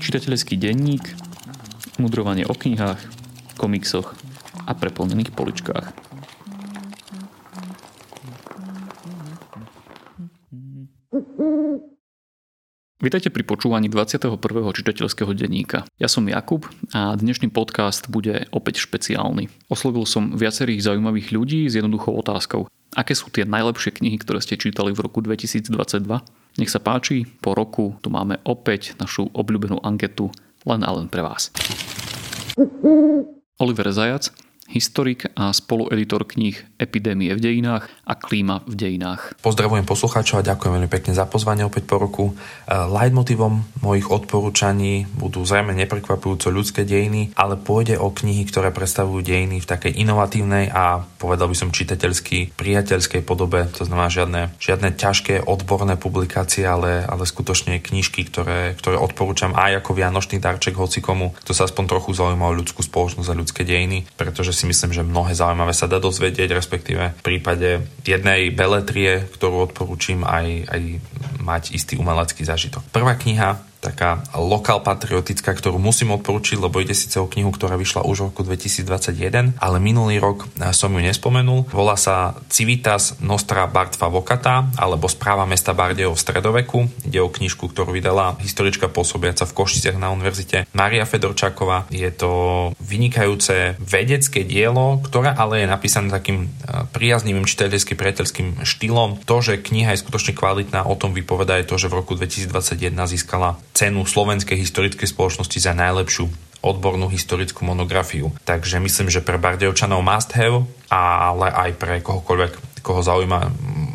Čitateľský denník, mudrovanie o knihách, komiksoch a preplnených poličkách. Vítajte pri počúvaní 21. čitateľského denníka. Ja som Jakub a dnešný podcast bude opäť špeciálny. Oslovil som viacerých zaujímavých ľudí s jednoduchou otázkou. Aké sú tie najlepšie knihy, ktoré ste čítali v roku 2022? Nech sa páči, po roku tu máme opäť našu obľúbenú anketu len a len pre vás. Oliver Zajac, historik a spolueditor kníh Epidémie v dejinách a Klíma v dejinách. Pozdravujem poslucháčov a ďakujem veľmi pekne za pozvanie opäť po roku. E, leitmotivom mojich odporúčaní budú zrejme neprekvapujúco ľudské dejiny, ale pôjde o knihy, ktoré predstavujú dejiny v takej inovatívnej a povedal by som čitateľsky priateľskej podobe. To znamená žiadne, žiadne ťažké odborné publikácie, ale, ale skutočne knižky, ktoré, ktoré odporúčam aj ako vianočný darček hocikomu, kto sa aspoň trochu zaujíma o ľudskú spoločnosť a ľudské dejiny, pretože si myslím, že mnohé zaujímavé sa dá dozvedieť, respektíve v prípade jednej beletrie, ktorú odporúčam aj, aj mať istý umelecký zážitok. Prvá kniha taká lokál patriotická, ktorú musím odporučiť, lebo ide síce o knihu, ktorá vyšla už v roku 2021, ale minulý rok som ju nespomenul. Volá sa Civitas Nostra Bartva Vokata, alebo Správa mesta Bardejov v stredoveku. Ide o knižku, ktorú vydala historička pôsobiaca v Košiciach na univerzite Maria Fedorčáková. Je to vynikajúce vedecké dielo, ktoré ale je napísané takým e, priaznivým čitateľským priateľským štýlom. To, že kniha je skutočne kvalitná, o tom vypoveda aj to, že v roku 2021 získala cenu Slovenskej historickej spoločnosti za najlepšiu odbornú historickú monografiu. Takže myslím, že pre Bardejovčanov must have, ale aj pre kohokoľvek, koho zaujíma,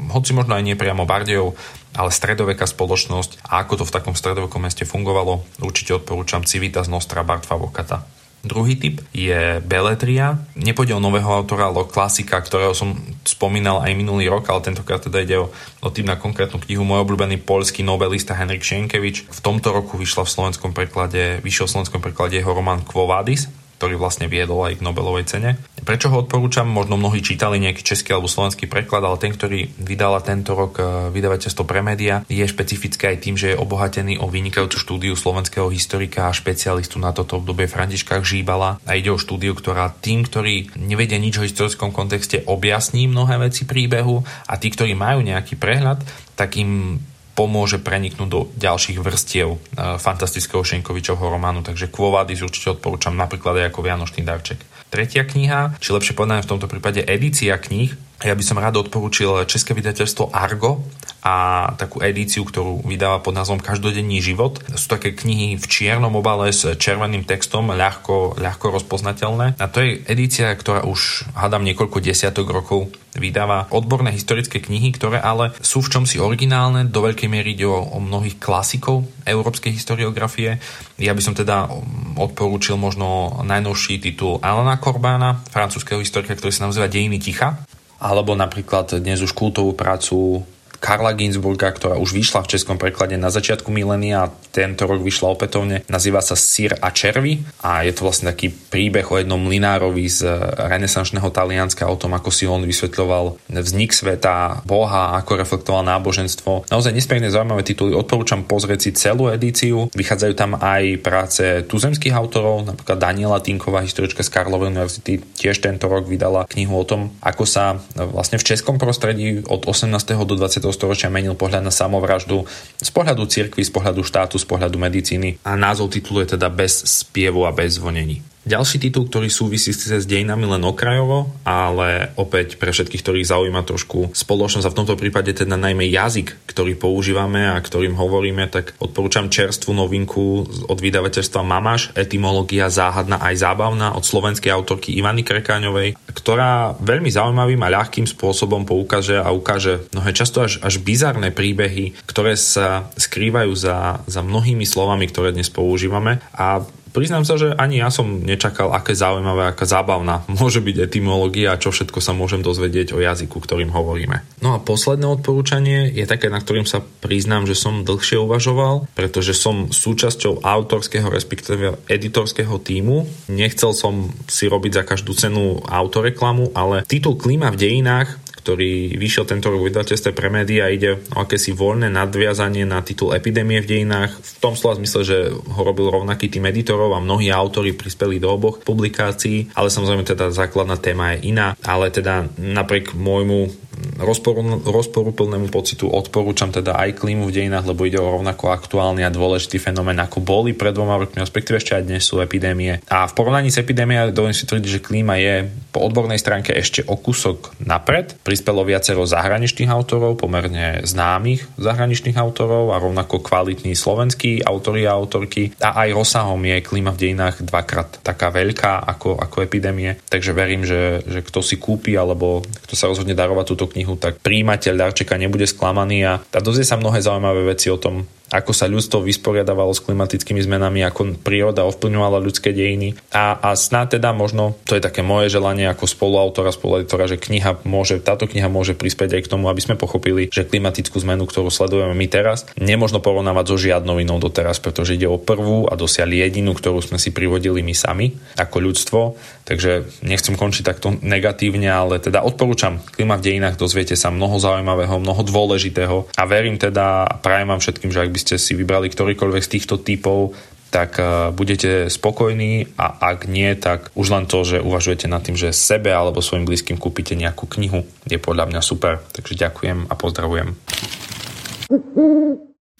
hoci možno aj nie priamo Bardejov, ale stredoveká spoločnosť a ako to v takom stredovekom meste fungovalo, určite odporúčam Civitas Nostra Bartva Vokata. Druhý typ je Beletria. Nepôjde o nového autora, ale klasika, ktorého som spomínal aj minulý rok, ale tentokrát teda ide o, o tým na konkrétnu knihu. Môj obľúbený polský novelista Henrik Sienkiewicz. V tomto roku vyšla v slovenskom preklade, vyšiel v slovenskom preklade jeho román Quo Vadis, ktorý vlastne viedol aj k Nobelovej cene. Prečo ho odporúčam? Možno mnohí čítali nejaký český alebo slovenský preklad, ale ten, ktorý vydala tento rok eh, vydavateľstvo Premedia, je špecifické aj tým, že je obohatený o vynikajúcu štúdiu slovenského historika a špecialistu na toto obdobie Františka Žíbala. A ide o štúdiu, ktorá tým, ktorí nevedia nič o historickom kontexte, objasní mnohé veci príbehu a tí, ktorí majú nejaký prehľad, tak im pomôže preniknúť do ďalších vrstiev e, fantastického Šenkovičovho románu, takže Kvovadis určite odporúčam napríklad aj ako Vianočný darček. Tretia kniha, či lepšie povedané v tomto prípade edícia kníh, ja by som rád odporúčil české vydateľstvo Argo a takú edíciu, ktorú vydáva pod názvom Každodenný život. Sú také knihy v čiernom obale s červeným textom, ľahko, ľahko rozpoznateľné. A to je edícia, ktorá už hádam niekoľko desiatok rokov vydáva odborné historické knihy, ktoré ale sú v čomsi originálne, do veľkej miery ide o, o mnohých klasikov európskej historiografie. Ja by som teda odporúčil možno najnovší titul Alana Corbána, francúzského historika, ktorý sa nazýva Dejiny ticha alebo napríklad dnes už kultovú prácu Karla Ginsburga, ktorá už vyšla v českom preklade na začiatku milénia a tento rok vyšla opätovne. Nazýva sa Sir a červy a je to vlastne taký príbeh o jednom mlinárovi z renesančného Talianska o tom, ako si on vysvetľoval vznik sveta, Boha, ako reflektoval náboženstvo. Naozaj nesmierne zaujímavé tituly. Odporúčam pozrieť si celú edíciu. Vychádzajú tam aj práce tuzemských autorov, napríklad Daniela Tinková, historička z Karlovej univerzity, tiež tento rok vydala knihu o tom, ako sa vlastne v českom prostredí od 18. do 20 storočia menil pohľad na samovraždu z pohľadu cirkvy, z pohľadu štátu, z pohľadu medicíny a názov titulu je teda Bez spievu a bez zvonení. Ďalší titul, ktorý súvisí s dejinami len okrajovo, ale opäť pre všetkých, ktorých zaujíma trošku spoločnosť a v tomto prípade teda najmä jazyk, ktorý používame a ktorým hovoríme, tak odporúčam čerstvú novinku od vydavateľstva Mamaš, etymológia záhadná aj zábavná od slovenskej autorky Ivany Krekáňovej, ktorá veľmi zaujímavým a ľahkým spôsobom poukáže a ukáže mnohé často až, až bizarné príbehy, ktoré sa skrývajú za, za mnohými slovami, ktoré dnes používame. A Priznám sa, že ani ja som nečakal, aké zaujímavé, aká zábavná môže byť etymológia a čo všetko sa môžem dozvedieť o jazyku, ktorým hovoríme. No a posledné odporúčanie je také, na ktorým sa priznám, že som dlhšie uvažoval, pretože som súčasťou autorského, respektíve editorského týmu. Nechcel som si robiť za každú cenu autoreklamu, ale titul Klíma v dejinách ktorý vyšiel tento rok v vydateľstve pre médiá. Ide o akési voľné nadviazanie na titul Epidémie v dejinách. V tom slova zmysle, že ho robil rovnaký tým editorov a mnohí autori prispeli do oboch publikácií, ale samozrejme teda základná téma je iná. Ale teda napriek môjmu rozporu, rozporuplnému pocitu odporúčam teda aj klímu v dejinách, lebo ide o rovnako aktuálny a dôležitý fenomén, ako boli pred dvoma rokmi, respektíve ešte aj dnes sú epidémie. A v porovnaní s epidémiou dovolím si tvrdiť, že klíma je po odbornej stránke ešte o kúsok napred. Prispelo viacero zahraničných autorov, pomerne známych zahraničných autorov a rovnako kvalitní slovenskí autori a autorky. A aj rozsahom je klíma v dejinách dvakrát taká veľká ako, ako epidémie. Takže verím, že, že kto si kúpi alebo kto sa rozhodne darovať túto knihu, tak príjimateľ darčeka nebude sklamaný a, a dozvie sa mnohé zaujímavé veci o tom, ako sa ľudstvo vysporiadavalo s klimatickými zmenami, ako príroda ovplyvňovala ľudské dejiny. A, a snáď teda možno, to je také moje želanie ako spoluautora, spolueditora, že kniha môže, táto kniha môže prispieť aj k tomu, aby sme pochopili, že klimatickú zmenu, ktorú sledujeme my teraz, nemôžno porovnávať so žiadnou inou doteraz, pretože ide o prvú a dosiahli jedinú, ktorú sme si privodili my sami ako ľudstvo. Takže nechcem končiť takto negatívne, ale teda odporúčam Klima v dejinách, dozviete sa mnoho zaujímavého, mnoho dôležitého a verím teda a prajem vám všetkým, že ak by ste si vybrali ktorýkoľvek z týchto typov, tak e, budete spokojní a ak nie, tak už len to, že uvažujete nad tým, že sebe alebo svojim blízkym kúpite nejakú knihu, je podľa mňa super. Takže ďakujem a pozdravujem.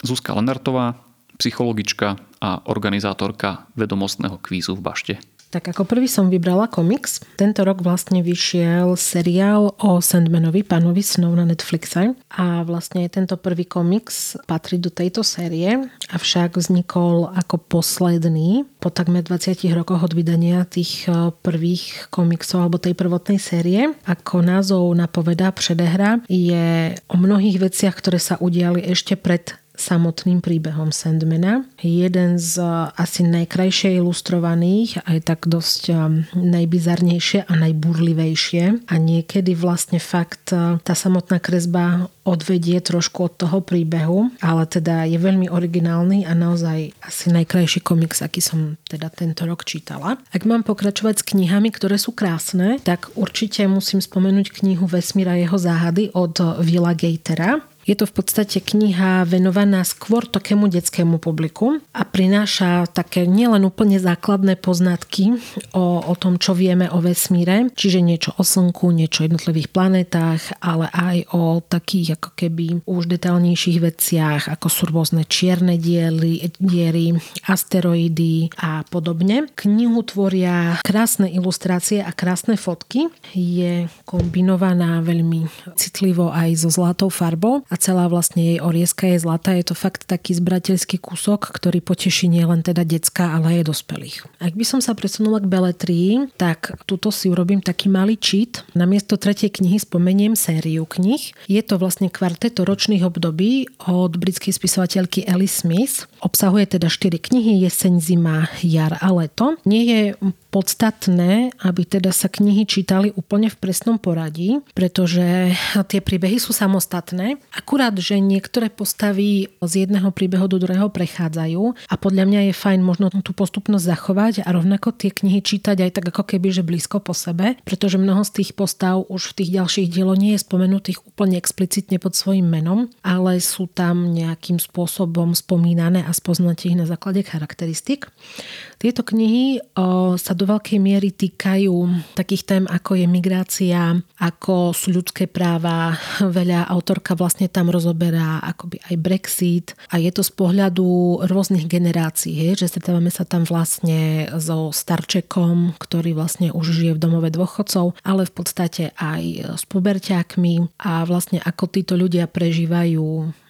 Zuzka Lenartová, psychologička a organizátorka vedomostného kvízu v Bašte. Tak ako prvý som vybrala komiks. Tento rok vlastne vyšiel seriál o Sandmanovi, pánovi Snow na Netflixe. A vlastne tento prvý komiks patrí do tejto série, avšak vznikol ako posledný po takmer 20 rokoch od vydania tých e, prvých komiksov alebo tej prvotnej série. Ako názov napovedá predehra, je o mnohých veciach, ktoré sa udiali ešte pred samotným príbehom Sandmana. Jeden z eh, asi najkrajšie ilustrovaných, aj tak dosť eh, najbizarnejšie a najburlivejšie. A niekedy vlastne fakt eh, tá samotná kresba odvedie trošku od toho príbehu, ale teda je veľmi originálny a naozaj asi najkrajší komiks, aký som teda tento rok čítala. Ak mám pokračovať s knihami, ktoré sú krásne, tak určite musím spomenúť knihu Vesmíra jeho záhady od Villa Gatera. Je to v podstate kniha venovaná skôr takému detskému publiku a prináša také nielen úplne základné poznatky o, o tom, čo vieme o vesmíre, čiže niečo o Slnku, niečo o jednotlivých planetách, ale aj o takých ako keby už detailnejších veciach, ako sú rôzne čierne diely, diery, asteroidy a podobne. Knihu tvoria krásne ilustrácie a krásne fotky. Je kombinovaná veľmi citlivo aj so zlatou farbou celá vlastne jej orieska je zlatá. Je to fakt taký zbrateľský kúsok, ktorý poteší nielen teda decka, ale aj dospelých. Ak by som sa presunula k beletrii, tak tuto si urobím taký malý cheat. Namiesto tretej knihy spomeniem sériu knih. Je to vlastne kvarteto ročných období od britskej spisovateľky Alice Smith. Obsahuje teda 4 knihy, jeseň, zima, jar a leto. Nie je podstatné, aby teda sa knihy čítali úplne v presnom poradí, pretože tie príbehy sú samostatné. Akurát, že niektoré postavy z jedného príbehu do druhého prechádzajú a podľa mňa je fajn možno tú postupnosť zachovať a rovnako tie knihy čítať aj tak ako keby, že blízko po sebe, pretože mnoho z tých postav už v tých ďalších dieloch nie je spomenutých úplne explicitne pod svojim menom, ale sú tam nejakým spôsobom spomínané a spoznáte ich na základe charakteristik. Tieto knihy o, sa do veľkej miery týkajú takých tém, ako je migrácia, ako sú ľudské práva. Veľa autorka vlastne tam rozoberá akoby aj Brexit a je to z pohľadu rôznych generácií, hej, že stretávame sa tam vlastne so starčekom, ktorý vlastne už žije v domove dôchodcov, ale v podstate aj s puberťákmi a vlastne ako títo ľudia prežívajú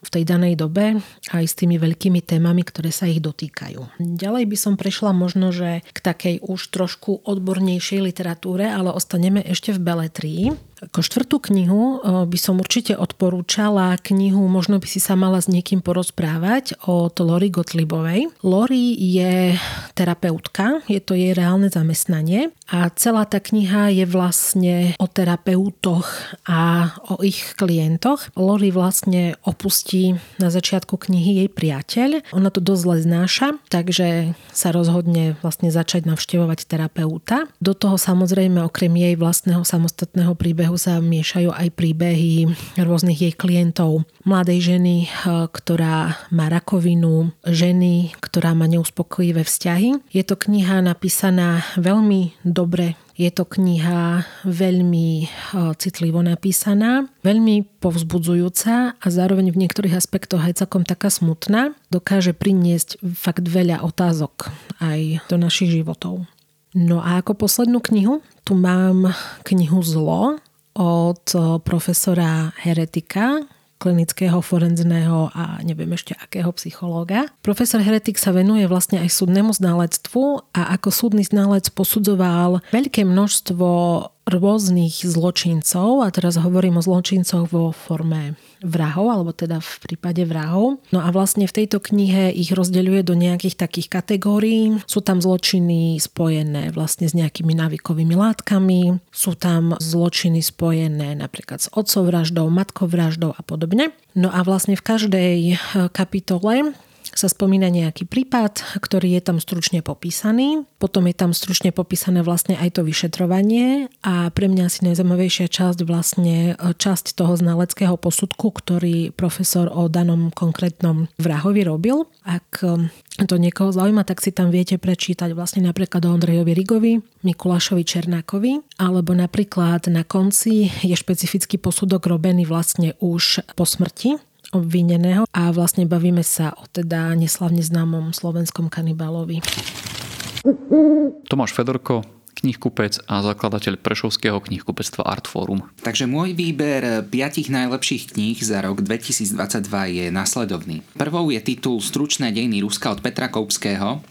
v tej danej dobe aj s tými veľkými témami, ktoré sa ich dotýkajú. Ďalej by som prešla možno, že k takej už trošku odbornejšej literatúre, ale ostaneme ešte v beletrii. Ako štvrtú knihu eh, by som určite odporúčala knihu Možno by si sa mala s niekým porozprávať od Lori Gotlibovej. Lori je terapeutka, je to jej reálne zamestnanie a celá tá kniha je vlastne o terapeutoch a o ich klientoch. Lori vlastne opustí na začiatku knihy jej priateľ. Ona to dosť zle znáša, takže sa rozhodne vlastne začať navštevovať terapeuta. Do toho samozrejme okrem jej vlastného samostatného príbehu príbehu sa miešajú aj príbehy rôznych jej klientov. Mladej ženy, ktorá má rakovinu, ženy, ktorá má neuspokojivé vzťahy. Je to kniha napísaná veľmi dobre je to kniha veľmi e, citlivo napísaná, veľmi povzbudzujúca a zároveň v niektorých aspektoch aj celkom taká smutná. Dokáže priniesť fakt veľa otázok aj do našich životov. No a ako poslednú knihu, tu mám knihu Zlo od e, profesora Heretika, klinického, forenzného a neviem ešte akého psychológa. Profesor Heretik sa venuje vlastne aj súdnemu znalectvu a ako súdny znalec posudzoval veľké množstvo rôznych zločincov, a teraz hovorím o zločincoch vo forme vrahov, alebo teda v prípade vrahov. No a vlastne v tejto knihe ich rozdeľuje do nejakých takých kategórií. Sú tam zločiny spojené vlastne s nejakými návykovými látkami, sú tam zločiny spojené napríklad s otcovraždou, matkovraždou a podobne. No a vlastne v každej kapitole sa spomína nejaký prípad, ktorý je tam stručne popísaný. Potom je tam stručne popísané vlastne aj to vyšetrovanie a pre mňa asi najzaujímavejšia časť vlastne e, časť toho znaleckého posudku, ktorý profesor o danom konkrétnom vrahovi robil. Ak e, to niekoho zaujíma, tak si tam viete prečítať vlastne napríklad o Ondrejovi Rigovi, Mikulášovi Černákovi, alebo napríklad na konci je špecifický posudok robený vlastne už po smrti obvineného a vlastne bavíme sa o teda neslavne známom slovenskom kanibalovi. Tomáš Fedorko, knihkupec a zakladateľ Prešovského knihkupectva Artforum. Takže môj výber piatich najlepších kníh za rok 2022 je nasledovný. Prvou je titul Stručné dejiny Ruska od Petra Koupského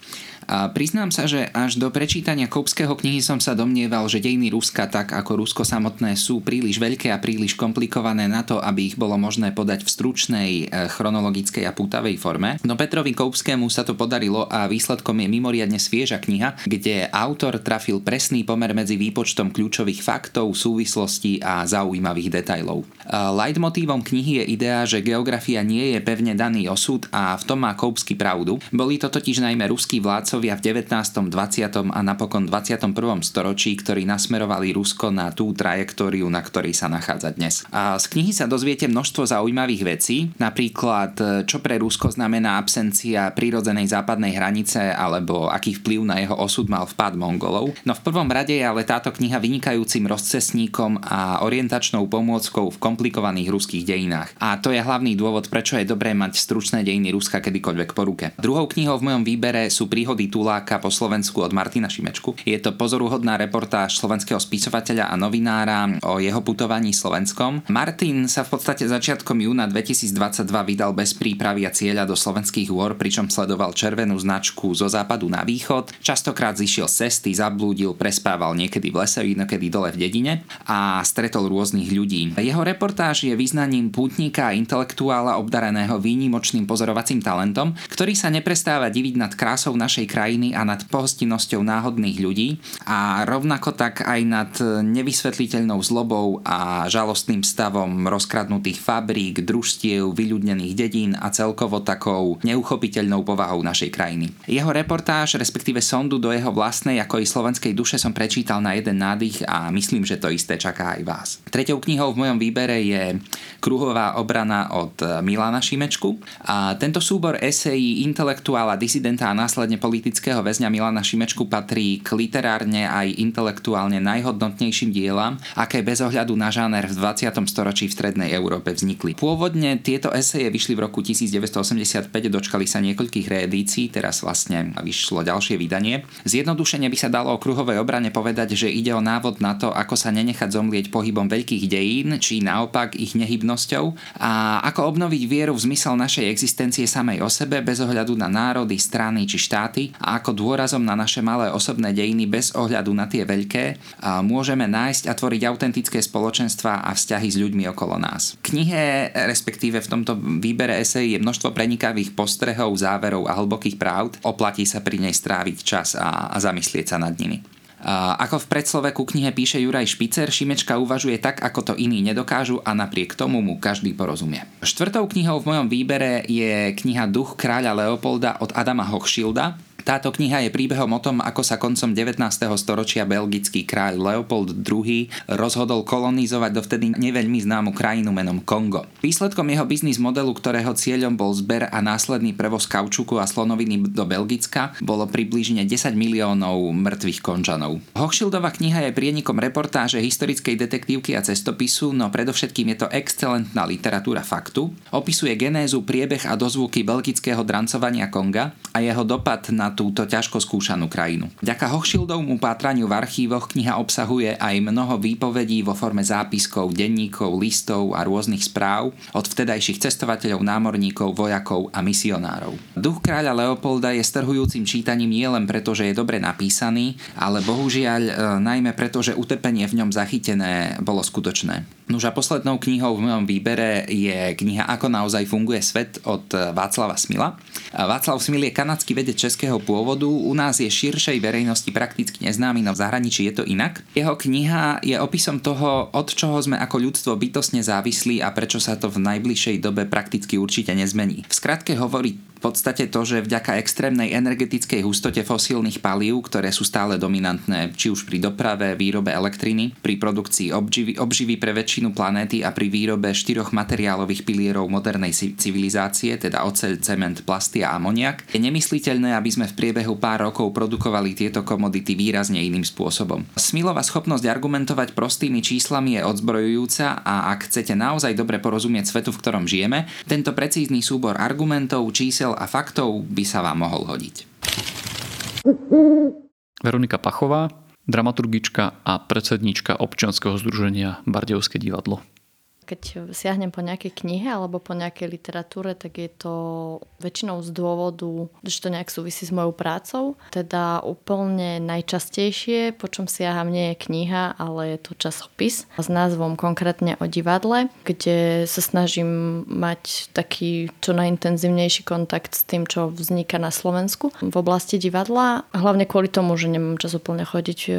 a priznám sa, že až do prečítania Koupského knihy som sa domnieval, že dejiny Ruska, tak ako Rusko samotné, sú príliš veľké a príliš komplikované na to, aby ich bolo možné podať v stručnej, e, chronologickej a pútavej forme. No Petrovi Koupskému sa to podarilo a výsledkom je mimoriadne svieža kniha, kde autor trafil presný pomer medzi výpočtom kľúčových faktov, súvislostí a zaujímavých detajlov. Leitmotívom knihy je idea, že geografia nie je pevne daný osud a v tom má Koupsky pravdu. Boli to totiž najmä ruskí vládci vodcovia v 19., 20. a napokon 21. storočí, ktorí nasmerovali Rusko na tú trajektóriu, na ktorej sa nachádza dnes. A z knihy sa dozviete množstvo zaujímavých vecí, napríklad čo pre Rusko znamená absencia prírodzenej západnej hranice alebo aký vplyv na jeho osud mal vpád Mongolov. No v prvom rade je ale táto kniha vynikajúcim rozcesníkom a orientačnou pomôckou v komplikovaných ruských dejinách. A to je hlavný dôvod, prečo je dobré mať stručné dejiny Ruska kedykoľvek po ruke. Druhou knihou v mojom výbere sú príhody tituláka po Slovensku od Martina Šimečku. Je to pozoruhodná reportáž slovenského spisovateľa a novinára o jeho putovaní Slovenskom. Martin sa v podstate začiatkom júna 2022 vydal bez prípravy a cieľa do slovenských hôr, pričom sledoval červenú značku zo západu na východ. Častokrát zišiel cesty, zablúdil, prespával niekedy v lese, inokedy dole v dedine a stretol rôznych ľudí. Jeho reportáž je význaním pútnika a intelektuála obdareného výnimočným pozorovacím talentom, ktorý sa neprestáva diviť nad krásou našej krajiny a nad pohostinnosťou náhodných ľudí a rovnako tak aj nad nevysvetliteľnou zlobou a žalostným stavom rozkradnutých fabrík, družstiev, vyľudnených dedín a celkovo takou neuchopiteľnou povahou našej krajiny. Jeho reportáž, respektíve sondu do jeho vlastnej ako i slovenskej duše som prečítal na jeden nádych a myslím, že to isté čaká aj vás. Tretou knihou v mojom výbere je Kruhová obrana od Milana Šimečku a tento súbor esejí intelektuála, disidenta a následne politi- politického väzňa Milana Šimečku patrí k literárne aj intelektuálne najhodnotnejším dielam, aké bez ohľadu na žáner v 20. storočí v strednej Európe vznikli. Pôvodne tieto eseje vyšli v roku 1985, dočkali sa niekoľkých reedícií, teraz vlastne vyšlo ďalšie vydanie. Zjednodušene by sa dalo o kruhovej obrane povedať, že ide o návod na to, ako sa nenechať zomlieť pohybom veľkých dejín, či naopak ich nehybnosťou a ako obnoviť vieru v zmysel našej existencie samej o sebe bez ohľadu na národy, strany či štáty a ako dôrazom na naše malé osobné dejiny bez ohľadu na tie veľké môžeme nájsť a tvoriť autentické spoločenstva a vzťahy s ľuďmi okolo nás. V knihe, respektíve v tomto výbere esej je množstvo prenikavých postrehov, záverov a hlbokých pravd. Oplatí sa pri nej stráviť čas a, a zamyslieť sa nad nimi. Ako v predslove ku knihe píše Juraj Špicer, Šimečka uvažuje tak, ako to iní nedokážu a napriek tomu mu každý porozumie. Štvrtou knihou v mojom výbere je kniha Duch kráľa Leopolda od Adama Hochschilda. Táto kniha je príbehom o tom, ako sa koncom 19. storočia belgický kráľ Leopold II rozhodol kolonizovať dovtedy neveľmi známu krajinu menom Kongo. Výsledkom jeho biznis modelu, ktorého cieľom bol zber a následný prevoz kaučuku a slonoviny do Belgicka, bolo približne 10 miliónov mŕtvych končanov. Hochschildová kniha je prienikom reportáže historickej detektívky a cestopisu, no predovšetkým je to excelentná literatúra faktu. Opisuje genézu, priebeh a dozvuky belgického drancovania Konga a jeho dopad na túto ťažko skúšanú krajinu. Vďaka Hochschildovmu pátraniu v archívoch kniha obsahuje aj mnoho výpovedí vo forme zápiskov, denníkov, listov a rôznych správ od vtedajších cestovateľov, námorníkov, vojakov a misionárov. Duch kráľa Leopolda je strhujúcim čítaním nielen preto, že je dobre napísaný, ale bohužiaľ e, najmä preto, že utrpenie v ňom zachytené bolo skutočné. Nuž a poslednou knihou v mojom výbere je kniha Ako naozaj funguje svet od Václava Smila. Václav Smil je kanadský vedec českého pôvodu, u nás je širšej verejnosti prakticky neznámy, no v zahraničí je to inak. Jeho kniha je opisom toho, od čoho sme ako ľudstvo bytosne závislí a prečo sa to v najbližšej dobe prakticky určite nezmení. V skratke hovorí podstate to, že vďaka extrémnej energetickej hustote fosílnych palív, ktoré sú stále dominantné či už pri doprave, výrobe elektriny, pri produkcii obživy, obživy pre väčšinu planéty a pri výrobe štyroch materiálových pilierov modernej civilizácie, teda oceľ, cement, plasty a amoniak, je nemysliteľné, aby sme v priebehu pár rokov produkovali tieto komodity výrazne iným spôsobom. Smilová schopnosť argumentovať prostými číslami je odzbrojujúca a ak chcete naozaj dobre porozumieť svetu, v ktorom žijeme, tento precízny súbor argumentov, čísel a faktov by sa vám mohol hodiť. Veronika Pachová, dramaturgička a predsednička občianskeho združenia Bardejovské divadlo. Keď siahnem po nejakej knihe alebo po nejakej literatúre, tak je to väčšinou z dôvodu, že to nejak súvisí s mojou prácou. Teda úplne najčastejšie, po čom siaham, nie je kniha, ale je to časopis s názvom konkrétne o divadle, kde sa snažím mať taký čo najintenzívnejší kontakt s tým, čo vzniká na Slovensku v oblasti divadla. Hlavne kvôli tomu, že nemám čas úplne chodiť e,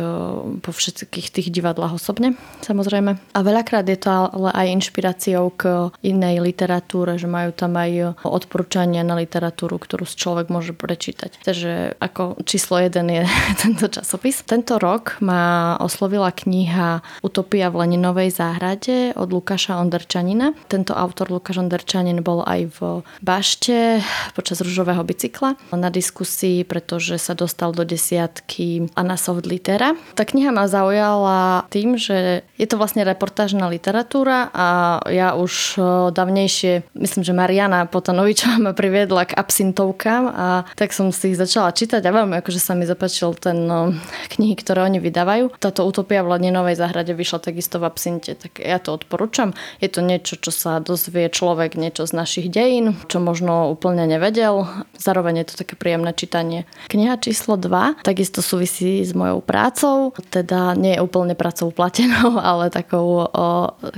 po všetkých tých divadlách osobne, samozrejme. A veľakrát je to ale aj inšpiráciou k inej literatúre, že majú tam aj odporúčania na literatúru, ktorú si človek môže prečítať. Takže ako číslo jeden je tento časopis. Tento rok ma oslovila kniha Utopia v Leninovej záhrade od Lukáša Onderčanina. Tento autor Lukáš Onderčanin bol aj v Bašte počas ružového bicykla na diskusii, pretože sa dostal do desiatky Anna Soft Litera. Tá kniha ma zaujala tým, že je to vlastne reportážna literatúra a ja už dávnejšie, myslím, že Mariana Potanovičová ma priviedla k absintovkám a tak som si ich začala čítať a veľmi akože sa mi zapačil ten knihy, ktoré oni vydávajú. Táto Utopia v Laninovej záhrade vyšla takisto v absinte, tak ja to odporúčam. Je to niečo, čo sa dozvie človek niečo z našich dejín, čo možno úplne nevedel. Zároveň je to také príjemné čítanie. Kniha číslo 2 takisto súvisí s mojou prácou, teda nie je úplne pracou platenou, ale takou, o,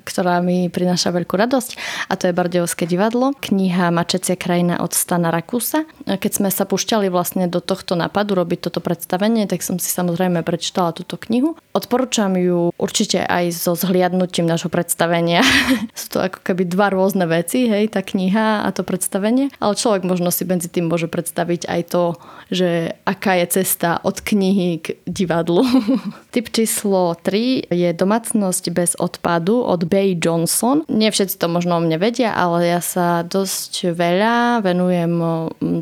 ktorá mi prináša veľkú radosť a to je Bardejovské divadlo. Kniha Mačecia krajina od Stana Rakusa. Keď sme sa pušťali vlastne do tohto nápadu robiť toto predstavenie, tak som si samozrejme prečítala túto knihu. Odporúčam ju určite aj so zhliadnutím nášho predstavenia. Sú to ako keby dva rôzne veci, hej, tá kniha a to predstavenie, ale človek možno si medzi tým môže predstaviť aj to, že aká je cesta od knihy k divadlu. Typ číslo 3 je Domácnosť bez odpadu od Bay Johnson Johnson. Nie všetci to možno o mne vedia, ale ja sa dosť veľa venujem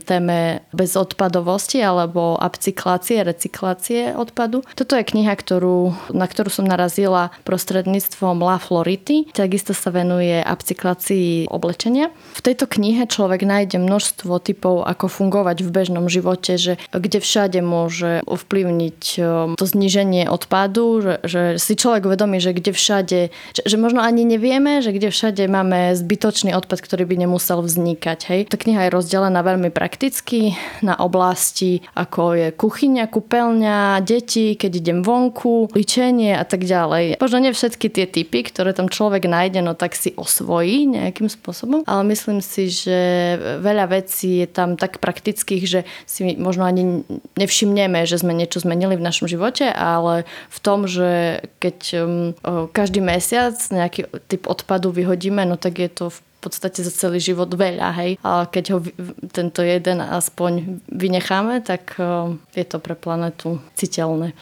téme bezodpadovosti alebo upcyklácie, recyklácie odpadu. Toto je kniha, ktorú, na ktorú som narazila prostredníctvom La Flority. Takisto sa venuje upcyklácii oblečenia. V tejto knihe človek nájde množstvo typov, ako fungovať v bežnom živote, že kde všade môže ovplyvniť to zníženie odpadu, že, že si človek uvedomí, že kde všade, že, že možno ani nevie, vieme, že kde všade máme zbytočný odpad, ktorý by nemusel vznikať. Hej. Tá kniha je rozdelená veľmi prakticky na oblasti, ako je kuchyňa, kúpeľňa, deti, keď idem vonku, ličenie a tak ďalej. Možno nie všetky tie typy, ktoré tam človek nájde, no tak si osvojí nejakým spôsobom, ale myslím si, že veľa vecí je tam tak praktických, že si možno ani nevšimneme, že sme niečo zmenili v našom živote, ale v tom, že keď um, každý mesiac nejaký typ odpadu vyhodíme, no tak je to v podstate za celý život veľa, hej. A keď ho tento jeden aspoň vynecháme, tak e, je to pre planetu citeľné.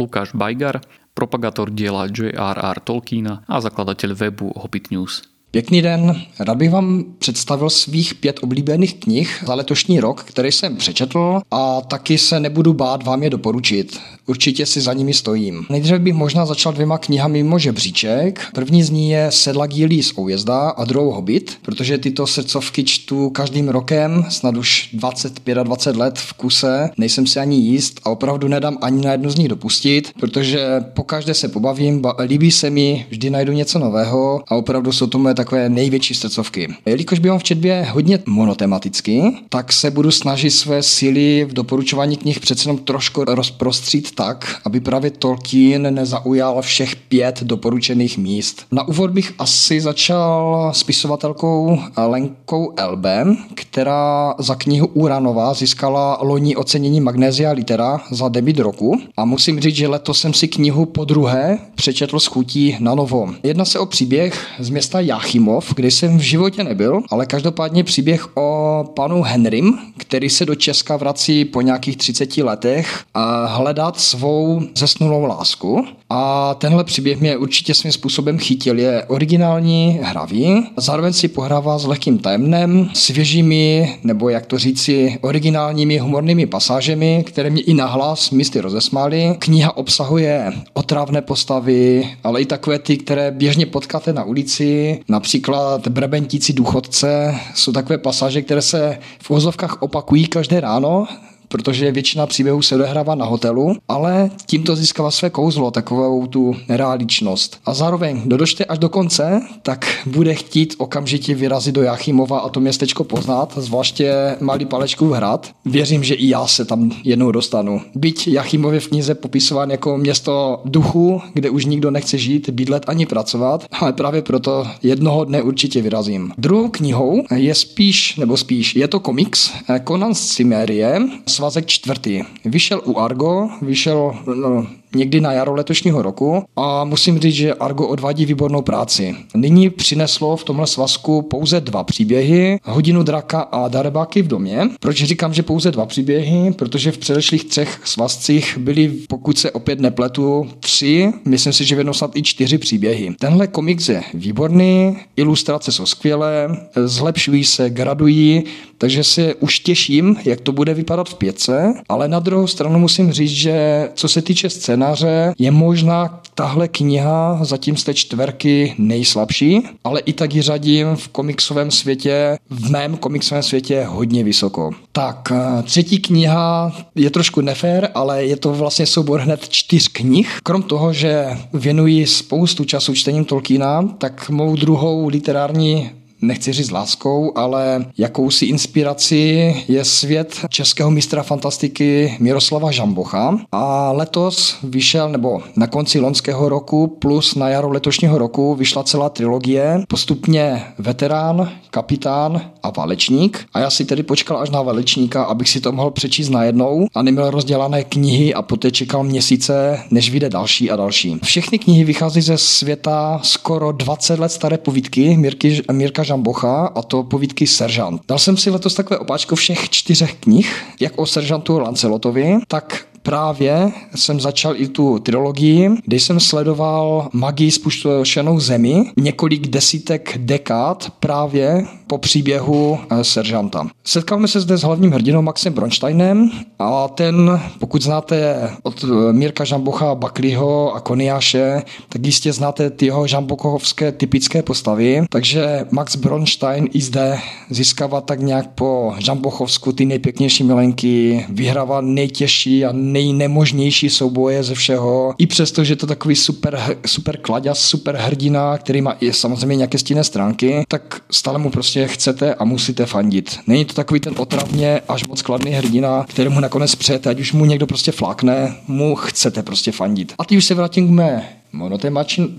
Lukáš Bajgar, propagátor diela J.R.R. Tolkiena a zakladateľ webu Hobbit News. Pěkný den, rád bych vám představil svých pět oblíbených knih za letošní rok, které jsem přečetl a taky se nebudu bát vám je doporučit. Určitě si za nimi stojím. Nejdřív bych možná začal dvěma knihami mimo žebříček. První z ní je Sedla dílí z Oujezda a druhou Hobbit, protože tyto srdcovky čtu každým rokem, snad už 25 a 20 let v kuse, nejsem si ani jíst a opravdu nedám ani na jednu z nich dopustit, protože po každé se pobavím, líbí se mi, vždy najdu něco nového a opravdu jsou to moje takové největší srdcovky. Jelikož bývám v četbě hodně monotematicky, tak se budu snažit své síly v doporučování knih přece jenom trošku rozprostřít tak, aby právě Tolkien nezaujal všech pět doporučených míst. Na úvod bych asi začal spisovatelkou Lenkou Elbe, která za knihu Uranová získala loni ocenění Magnézia Litera za debit roku a musím říct, že letos jsem si knihu po druhé přečetl s chutí na novo. Jedná se o příběh z města Jachimov, kde jsem v životě nebyl, ale každopádně příběh o panu Henrym, který se do Česka vrací po nějakých 30 letech a hledat svou zesnulou lásku. A tenhle příběh mě určitě svým způsobem chytil. Je originální, hravý, zároveň si pohrává s lehkým tajemnem, svěžími, nebo jak to říci, originálními humornými pasážemi, které mě i nahlas místy rozesmály. Kniha obsahuje otravné postavy, ale i takové ty, které běžně potkáte na ulici, například brebentící důchodce. Jsou takové pasáže, které se v ozovkách opakují každé ráno, protože většina příběhů se odehrává na hotelu, ale tímto získává své kouzlo, takovou tu realičnost. A zároveň, kdo dočte až do konce, tak bude chtít okamžitě vyrazit do Jachimova a to městečko poznat, zvláště malý Palečkův hrad. Věřím, že i já se tam jednou dostanu. Byť Jachimov je v knize popisován jako město duchu, kde už nikdo nechce žít, bydlet ani pracovat, ale právě proto jednoho dne určitě vyrazím. Druhou knihou je spíš, nebo spíš, je to komiks Conan z Cimerie svazek čtvrtý. Vyšel u Argo, vyšel no, někdy na jaro letošního roku a musím říct, že Argo odvádí výbornou práci. Nyní přineslo v tomhle svazku pouze dva příběhy, Hodinu draka a Darebáky v domě. Proč říkám, že pouze dva příběhy? Protože v předešlých třech svazcích byly, pokud se opět nepletu, tři, myslím si, že v jednou snad i čtyři příběhy. Tenhle komiks je výborný, ilustrace jsou skvělé, zlepšují se, gradují, takže se už těším, jak to bude vypadat v pětce, ale na druhou stranu musím říct, že co se týče scénáře, je možná tahle kniha zatím z té čtverky nejslabší, ale i tak ji řadím v komiksovém světě, v mém komiksovém světě hodně vysoko. Tak, eh, třetí kniha je trošku nefér, ale je to vlastně soubor hned čtyř knih. Krom toho, že věnuji spoustu času čtením Tolkiena, tak mou druhou literární nechci říct láskou, ale jakousi inspiraci je svět českého mistra fantastiky Miroslava Žambocha. A letos vyšel, nebo na konci loňského roku plus na jaro letošního roku vyšla celá trilogie. Postupně veterán, kapitán a válečník. A já si tedy počkal až na válečníka, abych si to mohl přečíst najednou a neměl rozdělané knihy a poté čekal měsíce, než vyjde další a další. Všechny knihy vychází ze světa skoro 20 let staré povídky Mirky, Mirka Žambocha a to povídky Seržant. Dal jsem si letos takové opáčko všech čtyřech knih, jak o seržantu Lancelotovi, tak právě jsem začal i tu trilogii, kde jsem sledoval magii spuštěnou zemi několik desítek dekád právě po příběhu eh, seržanta. Setkáme se zde s hlavním hrdinou Maxem Bronsteinem a ten, pokud znáte od eh, Mirka Žambocha, Bakliho a Koniáše, tak jistě znáte ty jeho žambochovské typické postavy. Takže Max Bronstein i zde získává tak nějak po Žambochovsku ty nejpěknější milenky, vyhrává nejtěžší a nejnemožnější souboje ze všeho. I přesto, že to takový super, super klaďas, super hrdina, který má i samozřejmě nějaké stinné stránky, tak stále mu prostě chcete a musíte fandit. Není to takový ten otravně až moc kladný hrdina, kterému nakonec přejete, ať už mu někdo prostě flákne, mu chcete prostě fandit. A ty už se vrátím k mé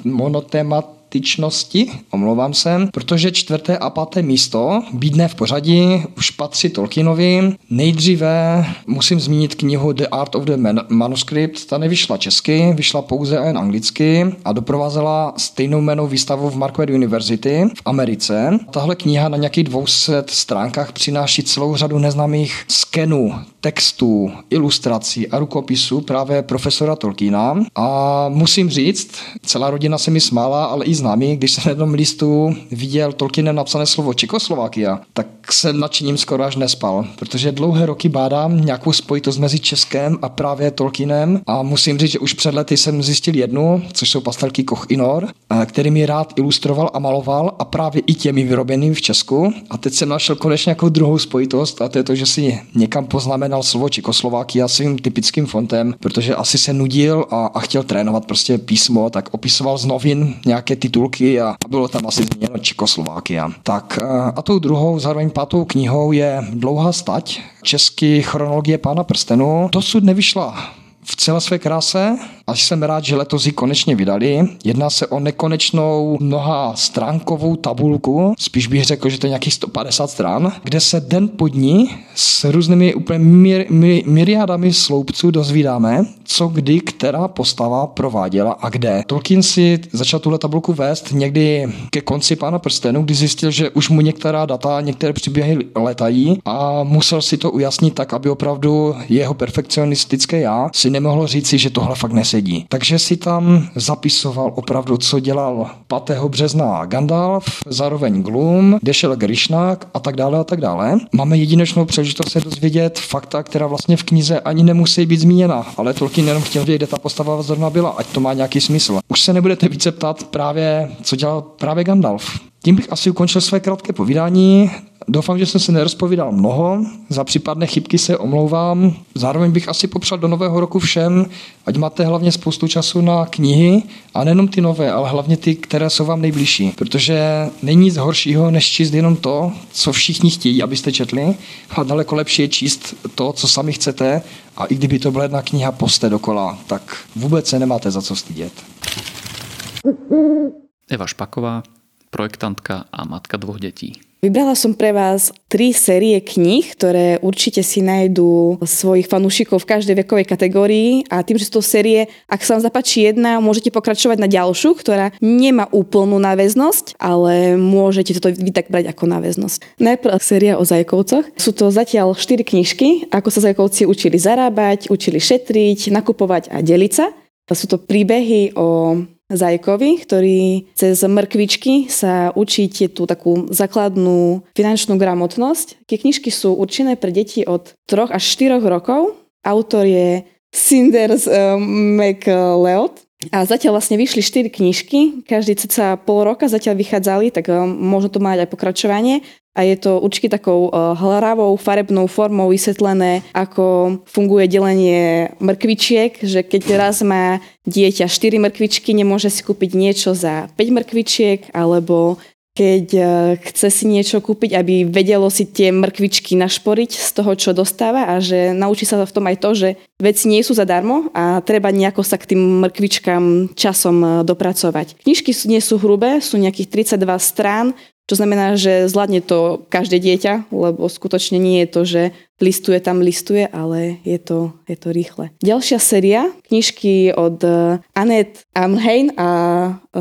monotémat systematičnosti, omlouvám se, protože čtvrté a páté místo, bídné v pořadí, už patří Tolkienovi. Nejdříve musím zmínit knihu The Art of the Manuscript, ta nevyšla česky, vyšla pouze jen anglicky a doprovázela stejnou jmenou výstavu v Marquette University v Americe. Tahle kniha na nějakých 200 stránkách přináší celou řadu neznámých skenů, textů, ilustrací a rukopisů právě profesora Tolkiena. A musím říct, celá rodina se mi smála, ale i známí, když jsem na jednom listu viděl Tolkienem napsané slovo Čekoslovakia, tak jsem nadšením skoro až nespal, protože dlouhé roky bádám nějakou spojitost mezi Českem a právě Tolkienem a musím říct, že už před lety jsem zjistil jednu, což jsou pastelky Koch Inor, který mi rád ilustroval a maloval a právě i těmi vyrobenými v Česku. A teď jsem našel konečně nějakou druhou spojitost a to je to, že si někam poznamenal slovo Čekoslovákia svým typickým fontem, protože asi se nudil a, a chtěl trénovat prostě písmo, tak opisoval z novin nějaké titulky a, bylo tam asi změněno Čekoslovákia. Tak a tou druhou, zároveň pátou knihou je Dlouhá stať, český chronologie Pána prstenu. Dosud nevyšla v celé své kráse a jsem rád, že letos ji konečně vydali. Jedná se o nekonečnou mnoha stránkovou tabulku, spíš bych řekl, že to je nějakých 150 stran, kde se den po dní s různými úplně mir, mir, myriádami sloupců dozvídáme, co kdy která postava prováděla a kde. Tolkien si začal tuhle tabulku vést někdy ke konci Pána prstenů, kdy zjistil, že už mu některá data, některé příběhy letají a musel si to ujasnit tak, aby opravdu jeho perfekcionistické já si nemohlo říci, že tohle fakt nesedí. Takže si tam zapisoval opravdu, co dělal 5. března Gandalf, zároveň Gloom, kde šel a tak dále a tak dále. Máme jedinečnou příležitost se dozvědět fakta, která vlastně v knize ani nemusí být zmíněna, ale Tolkien jenom chtěl vědět, kde ta postava zrovna byla, ať to má nějaký smysl. Už se nebudete více ptát právě, co dělal právě Gandalf. Tím bych asi ukončil své krátké povídání. Doufám, že jsem se nerozpovídal mnoho, za případné chybky se omlouvám. Zároveň bych asi popřál do nového roku všem, ať máte hlavně spoustu času na knihy, a nejenom ty nové, ale hlavně ty, které jsou vám nejbližší. Protože není nic horšího, než číst jenom to, co všichni chtějí, abyste četli. A daleko lepší je číst to, co sami chcete. A i kdyby to byla jedna kniha poste dokola, tak vůbec se nemáte za co stydět. Eva Špaková, projektantka a matka dvoch detí. Vybrala som pre vás tri série kníh, ktoré určite si nájdú svojich fanúšikov v každej vekovej kategórii a tým, že sú to série, ak sa vám zapáči jedna, môžete pokračovať na ďalšiu, ktorá nemá úplnú náväznosť, ale môžete to vy tak brať ako náväznosť. Najprv séria o zajkovcoch. Sú to zatiaľ štyri knižky, ako sa zajkovci učili zarábať, učili šetriť, nakupovať a deliť sa. Sú to príbehy o Zajkovi, ktorý cez mrkvičky sa učíte tú takú základnú finančnú gramotnosť. Tie knižky sú určené pre deti od 3 až 4 rokov. Autor je Cinders uh, McLeod. A zatiaľ vlastne vyšli 4 knižky, každý ceca pol roka zatiaľ vychádzali, tak uh, možno to mať aj pokračovanie a je to určite takou uh, hlavou, farebnou formou vysvetlené, ako funguje delenie mrkvičiek, že keď raz má dieťa 4 mrkvičky, nemôže si kúpiť niečo za 5 mrkvičiek, alebo keď uh, chce si niečo kúpiť, aby vedelo si tie mrkvičky našporiť z toho, čo dostáva a že naučí sa v tom aj to, že veci nie sú zadarmo a treba nejako sa k tým mrkvičkám časom uh, dopracovať. Knižky nie sú hrubé, sú nejakých 32 strán, čo znamená, že zvládne to každé dieťa, lebo skutočne nie je to, že listuje tam listuje, ale je to, je to rýchle. Ďalšia séria, knižky od eh, Annette Amhein a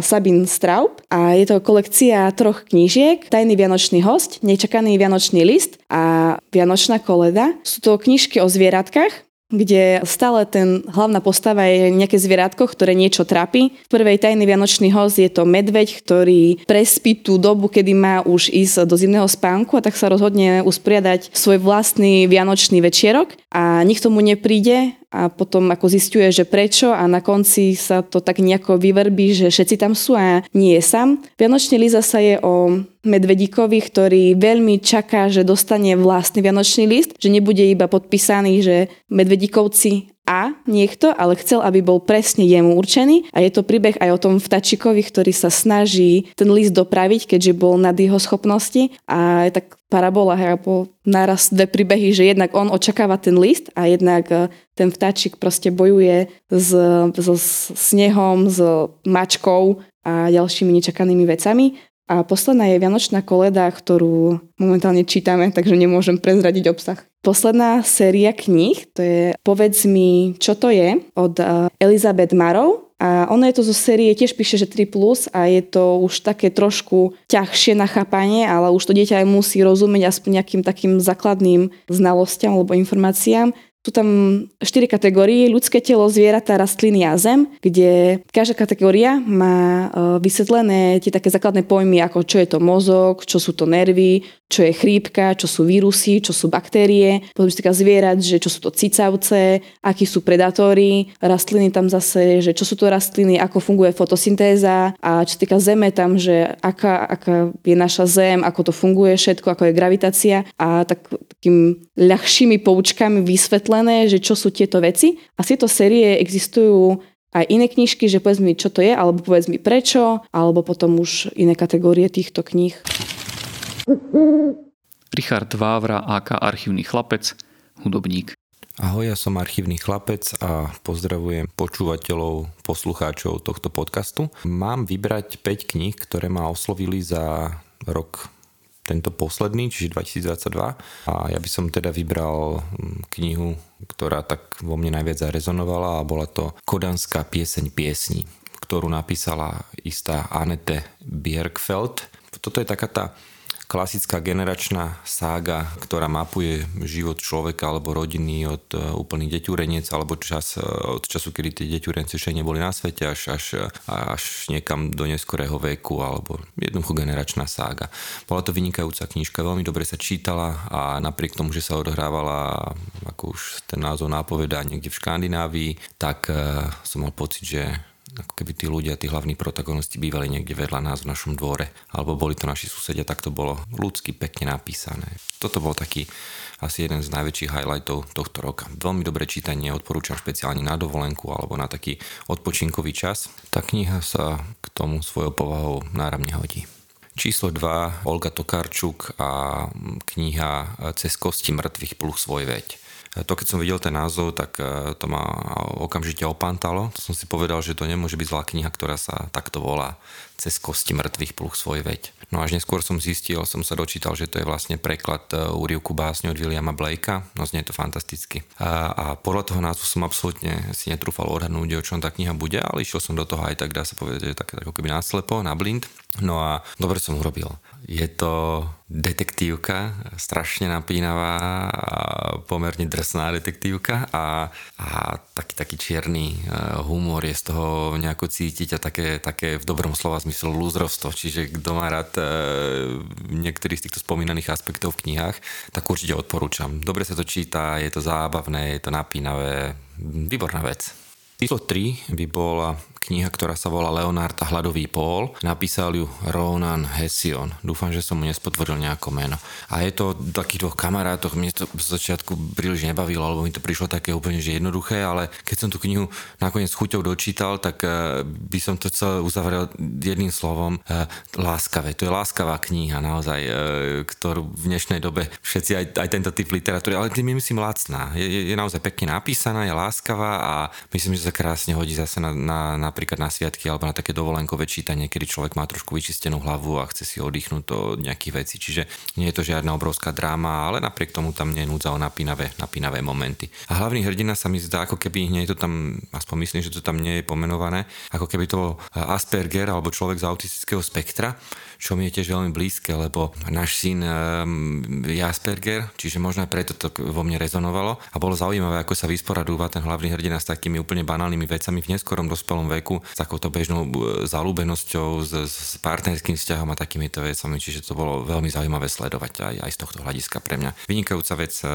Sabine Straub a je to kolekcia troch knížiek Tajný vianočný host, Nečakaný vianočný list a Vianočná koleda. Sú to knižky o zvieratkách, kde stále ten hlavná postava je nejaké zvieratko, ktoré niečo trápi. V prvej tajný vianočný hoz je to medveď, ktorý prespí tú dobu, kedy má už ísť do zimného spánku a tak sa rozhodne usporiadať svoj vlastný vianočný večierok a nikto mu nepríde a potom ako zistuje, že prečo a na konci sa to tak nejako vyverbí, že všetci tam sú a nie je sám. Vianočný Liza sa je o medvedíkovi, ktorý veľmi čaká, že dostane vlastný Vianočný list, že nebude iba podpísaný, že medvedíkovci a niekto, ale chcel, aby bol presne jemu určený a je to príbeh aj o tom vtačikovi, ktorý sa snaží ten list dopraviť, keďže bol nad jeho schopnosti a je tak parabola, alebo naraz dve príbehy, že jednak on očakáva ten list a jednak e, ten vtáčik proste bojuje s, s snehom, s mačkou a ďalšími nečakanými vecami. A posledná je Vianočná koleda, ktorú momentálne čítame, takže nemôžem prezradiť obsah. Posledná séria kníh, to je Povedz mi, čo to je, od eh, Elizabeth Marov. A ono je to zo série, tiež píše, že 3+, plus a je to už také trošku ťažšie na chápanie, ale už to dieťa aj musí rozumieť aspoň nejakým takým základným znalostiam alebo informáciám. Sú tam štyri kategórie, ľudské telo, zvieratá, rastliny a zem, kde každá kategória má e, vysvetlené tie také základné pojmy, ako čo je to mozog, čo sú to nervy, čo je chrípka, čo sú vírusy, čo sú baktérie, potom sa týka zvierat, že čo sú to cicavce, akí sú predátory, rastliny tam zase, že čo sú to rastliny, ako funguje fotosyntéza a čo týka zeme tam, že aká, aká je naša zem, ako to funguje všetko, ako je gravitácia a tak, takým ľahšími poučkami vysvetlené vysvetlené, že čo sú tieto veci. A z tejto série existujú aj iné knižky, že povedz mi, čo to je, alebo povedz mi prečo, alebo potom už iné kategórie týchto kníh. Richard Vávra, AK archívny chlapec, hudobník. Ahoj, ja som archívny chlapec a pozdravujem počúvateľov, poslucháčov tohto podcastu. Mám vybrať 5 kníh, ktoré ma oslovili za rok tento posledný, čiže 2022. A ja by som teda vybral mm, knihu, ktorá tak vo mne najviac zarezonovala a bola to Kodanská pieseň piesní, ktorú napísala istá Annette Biergfeld. Toto je taká tá klasická generačná sága, ktorá mapuje život človeka alebo rodiny od e, úplných deťureniec alebo čas, e, od času, kedy tie deťurence ešte neboli na svete až, až, až niekam do neskorého veku alebo jednoducho generačná sága. Bola to vynikajúca knižka, veľmi dobre sa čítala a napriek tomu, že sa odohrávala, ako už ten názov nápovedá, niekde v Škandinávii, tak e, som mal pocit, že ako keby tí ľudia, tí hlavní protagonisti bývali niekde vedľa nás v našom dvore, alebo boli to naši susedia, tak to bolo ľudsky pekne napísané. Toto bol taký asi jeden z najväčších highlightov tohto roka. Veľmi dobré čítanie, odporúčam špeciálne na dovolenku alebo na taký odpočinkový čas. Tá kniha sa k tomu svojou povahou náramne hodí. Číslo 2, Olga Tokarčuk a kniha Cez kosti mŕtvych plus svoj veď. To, keď som videl ten názov, tak e, to ma okamžite opantalo. To som si povedal, že to nemôže byť zlá kniha, ktorá sa takto volá cez kosti mŕtvych pluch svoj veď. No až neskôr som zistil, som sa dočítal, že to je vlastne preklad e, úrivku básne od Williama Blakea, no znie to fantasticky. A, a podľa toho názvu som absolútne si netrúfal odhadnúť, o čom tá kniha bude, ale išiel som do toho aj tak, dá sa povedať, že také ako keby náslepo, na blind. No a dobre som urobil. Je to detektívka, strašne napínavá pomerne drsná detektívka a, a taký, taký čierny e, humor je z toho nejako cítiť a také, také v dobrom slova zmysle lúzrovstvo, čiže kto má rád e, niektorý z týchto spomínaných aspektov v knihách, tak určite odporúčam. Dobre sa to číta, je to zábavné, je to napínavé, výborná vec. Číslo 3 by bola kniha, ktorá sa volá Leonard a hladový pól. Napísal ju Ronan Hession. Dúfam, že som mu nespotvoril nejako meno. A je to takých dvoch kamarátoch. Mne to v začiatku príliš nebavilo, alebo mi to prišlo také úplne že jednoduché, ale keď som tú knihu nakoniec chuťou dočítal, tak eh, by som to chcel uzavrel jedným slovom eh, láskavé. To je láskavá kniha naozaj, eh, ktorú v dnešnej dobe všetci aj, aj tento typ literatúry, ale tým myslím lacná. Je, je, je naozaj pekne napísaná, je láskavá a myslím, že sa krásne hodí zase na, na, na napríklad na sviatky alebo na také dovolenkové čítanie, kedy človek má trošku vyčistenú hlavu a chce si oddychnúť od nejakých vecí. Čiže nie je to žiadna obrovská dráma, ale napriek tomu tam nie je núdza o napínavé, napínavé momenty. A hlavný hrdina sa mi zdá, ako keby nie je to tam, aspoň myslím, že to tam nie je pomenované, ako keby to bol Asperger alebo človek z autistického spektra, čo mi je tiež veľmi blízke, lebo náš syn um, je Asperger, čiže možno aj preto to vo mne rezonovalo a bolo zaujímavé, ako sa vysporadúva ten hlavný hrdina s takými úplne banálnymi vecami v neskorom dospelom veku, s takouto bežnou e, zalúbenosťou, s, s partnerským vzťahom a takýmito vecami, čiže to bolo veľmi zaujímavé sledovať aj, aj z tohto hľadiska pre mňa. Vynikajúca vec, e,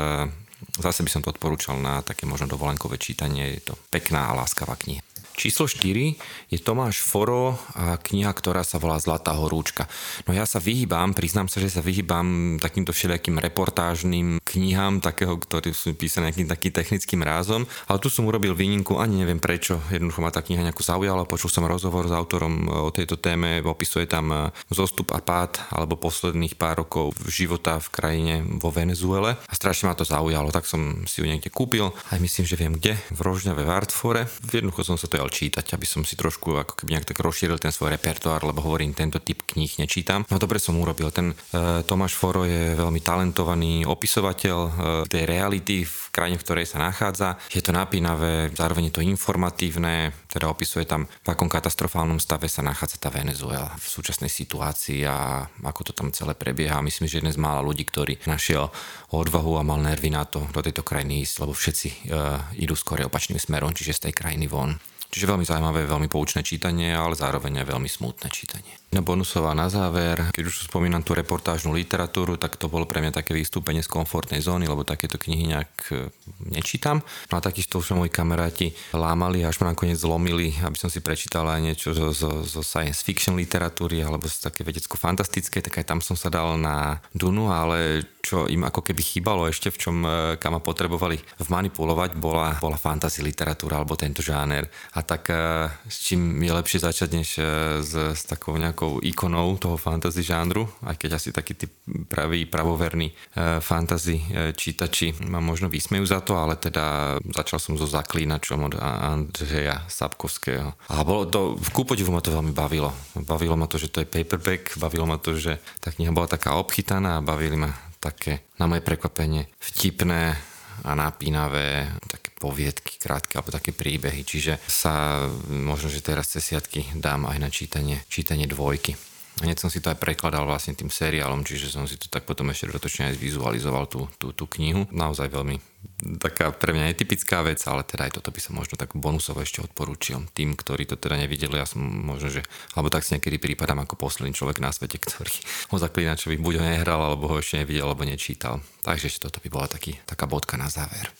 zase by som to odporúčal na také možno dovolenkové čítanie, je to pekná a láskavá kniha. Číslo 4 je Tomáš Foro a kniha, ktorá sa volá Zlatá horúčka. No ja sa vyhýbam, priznám sa, že sa vyhýbam takýmto všelijakým reportážnym knihám, takého, ktorý sú písané nejakým takým technickým rázom, ale tu som urobil výnimku, ani neviem prečo, jednoducho ma tá kniha nejako zaujala, počul som rozhovor s autorom o tejto téme, opisuje tam e, zostup a pád alebo posledných pár rokov života v krajine vo Venezuele a strašne ma to zaujalo tak som si ju niekde kúpil. Aj myslím, že viem kde, v Rožňave v Artfore. Jednoducho som sa to jal čítať, aby som si trošku ako keby nejak tak rozšíril ten svoj repertoár, lebo hovorím, tento typ kníh nečítam. No dobre som urobil. Ten e, Tomáš Foro je veľmi talentovaný opisovateľ e, tej reality v krajine, v ktorej sa nachádza. Je to napínavé, zároveň je to informatívne, teda opisuje tam, v akom katastrofálnom stave sa nachádza tá Venezuela v súčasnej situácii a ako to tam celé prebieha. Myslím, že jeden z mála ľudí, ktorý našiel odvahu a mal nervy na to do tejto krajiny ísť, lebo všetci uh, idú skôr opačným smerom, čiže z tej krajiny von. Čiže veľmi zaujímavé, veľmi poučné čítanie, ale zároveň aj veľmi smutné čítanie. No bonusová na záver, keď už spomínam tú reportážnu literatúru, tak to bolo pre mňa také vystúpenie z komfortnej zóny, lebo takéto knihy nejak e, nečítam. No a takisto už moji kamaráti lámali, až ma nakoniec zlomili, aby som si prečítal aj niečo zo, zo, zo science fiction literatúry alebo z také vedecko-fantastické, tak aj tam som sa dal na Dunu, ale čo im ako keby chýbalo ešte, v čom e, kam ma potrebovali vmanipulovať, bola, bola fantasy literatúra alebo tento žáner. A tak e, s čím je lepšie začať, než s, s takou nejakou ikonou toho fantasy žánru, aj keď asi takí tí praví, pravoverní e, fantasy e, čítači ma možno vysmejú za to, ale teda začal som so zaklínačom od Andreja Sapkovského. A bolo to, v kúpodivu ma to veľmi bavilo. Bavilo ma to, že to je paperback, bavilo ma to, že tá kniha bola taká obchytaná a bavili ma také, na moje prekvapenie, vtipné a napínavé také poviedky krátke alebo také príbehy. Čiže sa možno, že teraz cez siatky dám aj na čítanie, čítanie dvojky. Hneď som si to aj prekladal vlastne tým seriálom, čiže som si to tak potom ešte dodatočne aj zvizualizoval tú, tú, tú knihu. Naozaj veľmi taká pre mňa netypická vec, ale teda aj toto by som možno tak bonusovo ešte odporúčil. Tým, ktorí to teda nevideli, ja som možno, že, alebo tak si niekedy prípadám ako posledný človek na svete, ktorý o zaklinačovi buď ho nehral, alebo ho ešte nevidel, alebo nečítal. Takže ešte toto by bola taký, taká bodka na záver.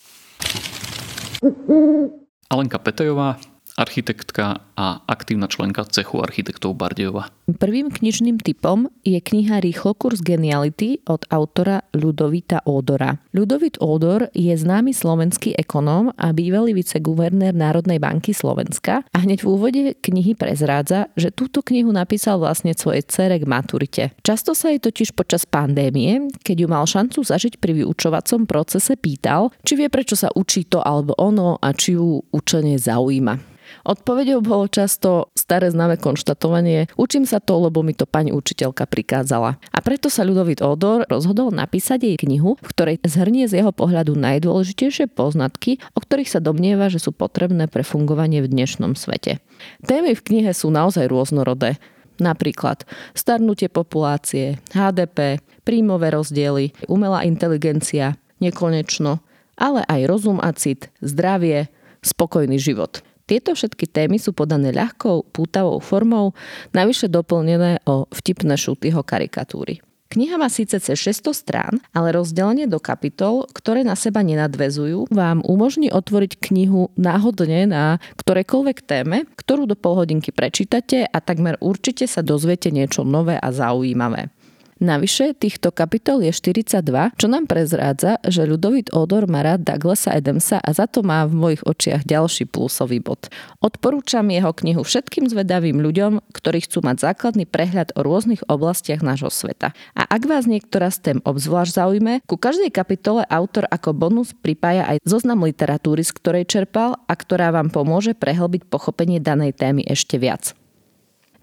Alenka Petejová, architektka a aktívna členka cechu architektov Bardejova. Prvým knižným typom je kniha Rýchlokurs geniality od autora Ľudovita Ódora. Ľudovit Ódor je známy slovenský ekonóm a bývalý viceguvernér Národnej banky Slovenska a hneď v úvode knihy prezrádza, že túto knihu napísal vlastne svojej cere k maturite. Často sa jej totiž počas pandémie, keď ju mal šancu zažiť pri vyučovacom procese, pýtal, či vie prečo sa učí to alebo ono a či ju učenie zaujíma. Odpovedou bolo často staré známe konštatovanie, učím sa to, lebo mi to pani učiteľka prikázala. A preto sa Ľudovit Odor rozhodol napísať jej knihu, v ktorej zhrnie z jeho pohľadu najdôležitejšie poznatky, o ktorých sa domnieva, že sú potrebné pre fungovanie v dnešnom svete. Témy v knihe sú naozaj rôznorodé. Napríklad starnutie populácie, HDP, príjmové rozdiely, umelá inteligencia, nekonečno, ale aj rozum a cit, zdravie, spokojný život. Tieto všetky témy sú podané ľahkou, pútavou formou, navyše doplnené o vtipné šutyho karikatúry. Kniha má síce cez 600 strán, ale rozdelenie do kapitol, ktoré na seba nenadvezujú, vám umožní otvoriť knihu náhodne na ktorejkoľvek téme, ktorú do polhodinky prečítate a takmer určite sa dozviete niečo nové a zaujímavé. Navyše týchto kapitol je 42, čo nám prezrádza, že Ľudovit Odor má rád Douglasa Adamsa a za to má v mojich očiach ďalší plusový bod. Odporúčam jeho knihu všetkým zvedavým ľuďom, ktorí chcú mať základný prehľad o rôznych oblastiach nášho sveta. A ak vás niektorá z tém obzvlášť zaujme, ku každej kapitole autor ako bonus pripája aj zoznam literatúry, z ktorej čerpal a ktorá vám pomôže prehlbiť pochopenie danej témy ešte viac.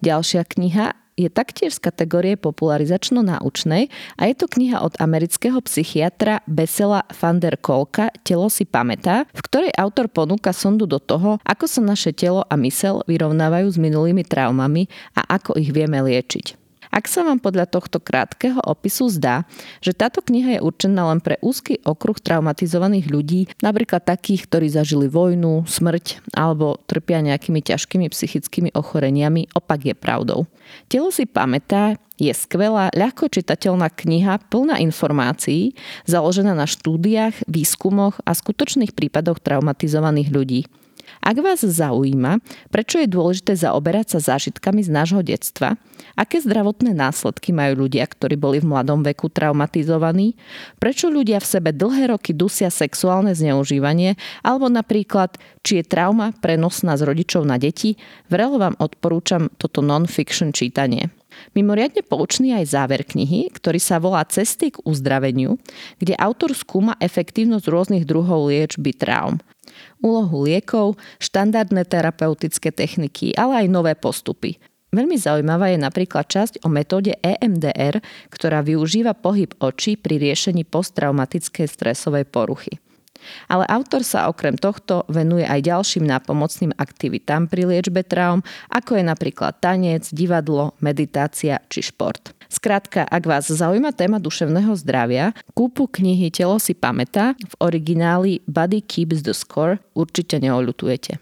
Ďalšia kniha je taktiež z kategórie popularizačno-náučnej a je to kniha od amerického psychiatra Besela van der Kolka Telo si pamätá, v ktorej autor ponúka sondu do toho, ako sa naše telo a mysel vyrovnávajú s minulými traumami a ako ich vieme liečiť. Ak sa vám podľa tohto krátkeho opisu zdá, že táto kniha je určená len pre úzky okruh traumatizovaných ľudí, napríklad takých, ktorí zažili vojnu, smrť alebo trpia nejakými ťažkými psychickými ochoreniami, opak je pravdou. Telo si pamätá, je skvelá, ľahko čitateľná kniha plná informácií, založená na štúdiách, výskumoch a skutočných prípadoch traumatizovaných ľudí. Ak vás zaujíma, prečo je dôležité zaoberať sa zážitkami z nášho detstva, aké zdravotné následky majú ľudia, ktorí boli v mladom veku traumatizovaní, prečo ľudia v sebe dlhé roky dusia sexuálne zneužívanie, alebo napríklad, či je trauma prenosná z rodičov na deti, vrelo vám odporúčam toto non-fiction čítanie. Mimoriadne poučný aj záver knihy, ktorý sa volá Cesty k uzdraveniu, kde autor skúma efektívnosť rôznych druhov liečby traum. Úlohu liekov, štandardné terapeutické techniky, ale aj nové postupy. Veľmi zaujímavá je napríklad časť o metóde EMDR, ktorá využíva pohyb očí pri riešení posttraumatickej stresovej poruchy. Ale autor sa okrem tohto venuje aj ďalším nápomocným aktivitám pri liečbe traum, ako je napríklad tanec, divadlo, meditácia či šport. Skrátka, ak vás zaujíma téma duševného zdravia, kúpu knihy Telo si pamätá v origináli Body Keeps the Score určite neolutujete.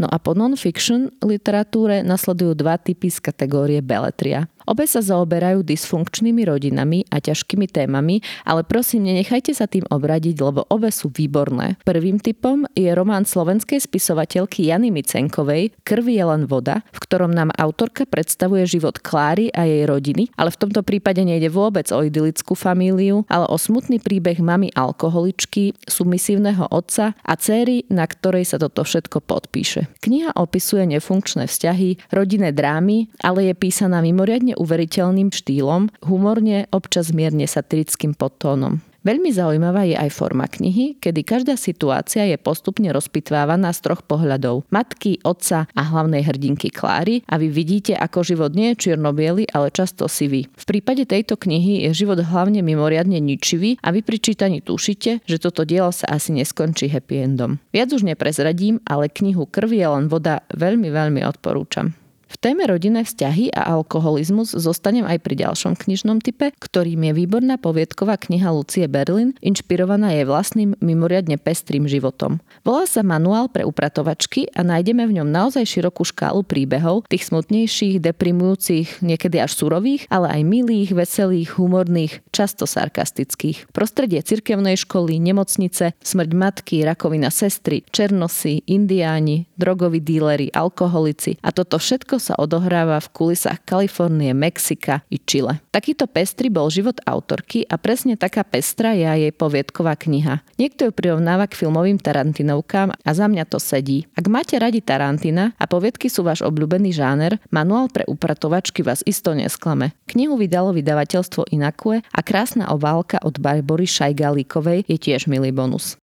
No a po non-fiction literatúre nasledujú dva typy z kategórie beletria. Obe sa zaoberajú dysfunkčnými rodinami a ťažkými témami, ale prosím, nenechajte sa tým obradiť, lebo obe sú výborné. Prvým typom je román slovenskej spisovateľky Jany Micenkovej Krv je len voda, v ktorom nám autorka predstavuje život Kláry a jej rodiny, ale v tomto prípade nejde vôbec o idylickú famíliu, ale o smutný príbeh mamy alkoholičky, submisívneho otca a céry, na ktorej sa toto všetko podpíše. Kniha opisuje nefunkčné vzťahy, rodinné drámy, ale je písaná mimoriadne uveriteľným štýlom, humorne, občas mierne satirickým podtónom. Veľmi zaujímavá je aj forma knihy, kedy každá situácia je postupne rozpitvávaná z troch pohľadov. Matky, otca a hlavnej hrdinky Kláry a vy vidíte, ako život nie je čierno ale často sivý. V prípade tejto knihy je život hlavne mimoriadne ničivý a vy pri čítaní tušite, že toto dielo sa asi neskončí happy endom. Viac už neprezradím, ale knihu Krvi je len voda veľmi, veľmi odporúčam. V téme rodinné vzťahy a alkoholizmus zostanem aj pri ďalšom knižnom type, ktorým je výborná poviedková kniha Lucie Berlin, inšpirovaná jej vlastným mimoriadne pestrým životom. Volá sa Manuál pre upratovačky a nájdeme v ňom naozaj širokú škálu príbehov, tých smutnejších, deprimujúcich, niekedy až surových, ale aj milých, veselých, humorných, často sarkastických. Prostredie cirkevnej školy, nemocnice, smrť matky, rakovina sestry, černosy, indiáni, drogoví díleri, alkoholici a toto všetko sa odohráva v kulisách Kalifornie, Mexika i Chile. Takýto pestrý bol život autorky a presne taká pestra je aj jej poviedková kniha. Niekto ju prirovnáva k filmovým Tarantinovkám a za mňa to sedí. Ak máte radi Tarantina a poviedky sú váš obľúbený žáner, manuál pre upratovačky vás isto nesklame. Knihu vydalo vydavateľstvo Inakue a krásna obálka od Barbory Šajgalíkovej je tiež milý bonus.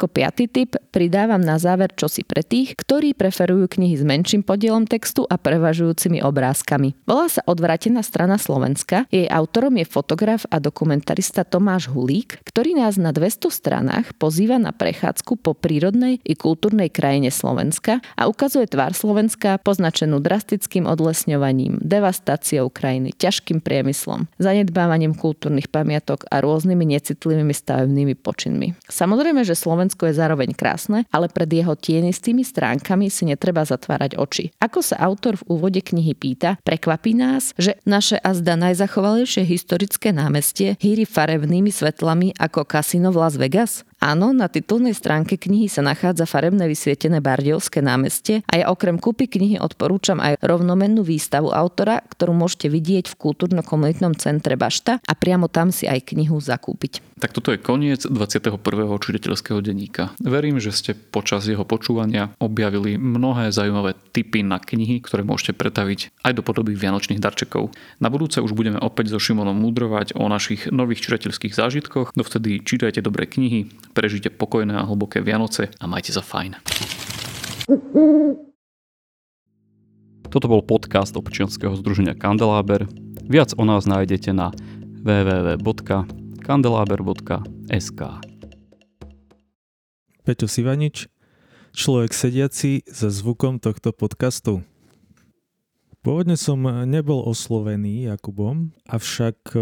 Ako piatý tip pridávam na záver čosi pre tých, ktorí preferujú knihy s menším podielom textu a prevažujúcimi obrázkami. Volá sa Odvratená strana Slovenska, jej autorom je fotograf a dokumentarista Tomáš Hulík, ktorý nás na 200 stranách pozýva na prechádzku po prírodnej i kultúrnej krajine Slovenska a ukazuje tvár Slovenska poznačenú drastickým odlesňovaním, devastáciou krajiny, ťažkým priemyslom, zanedbávaním kultúrnych pamiatok a rôznymi necitlivými stavebnými počinmi. Samozrejme, že Slovensko je zároveň krásne, ale pred jeho tienistými stránkami si netreba zatvárať oči. Ako sa autor v úvode knihy pýta, prekvapí nás, že naše azda najzachovalejšie historické námestie hýri farebnými svetlami ako kasino v Las Vegas? Áno, na titulnej stránke knihy sa nachádza farebné vysvietené Bardiovské námestie a ja okrem kúpy knihy odporúčam aj rovnomennú výstavu autora, ktorú môžete vidieť v kultúrno-komunitnom centre Bašta a priamo tam si aj knihu zakúpiť. Tak toto je koniec 21. čitateľského denníka. Verím, že ste počas jeho počúvania objavili mnohé zaujímavé tipy na knihy, ktoré môžete pretaviť aj do podoby vianočných darčekov. Na budúce už budeme opäť so Šimonom mudrovať o našich nových čitateľských zážitkoch, dovtedy čítajte dobré knihy, prežite pokojné a hlboké Vianoce a majte sa fajn. Toto bol podcast občianského združenia Kandeláber. Viac o nás nájdete na www.kandelaber.sk Peťo Sivanič, človek sediaci za zvukom tohto podcastu. Pôvodne som nebol oslovený Jakubom, avšak e,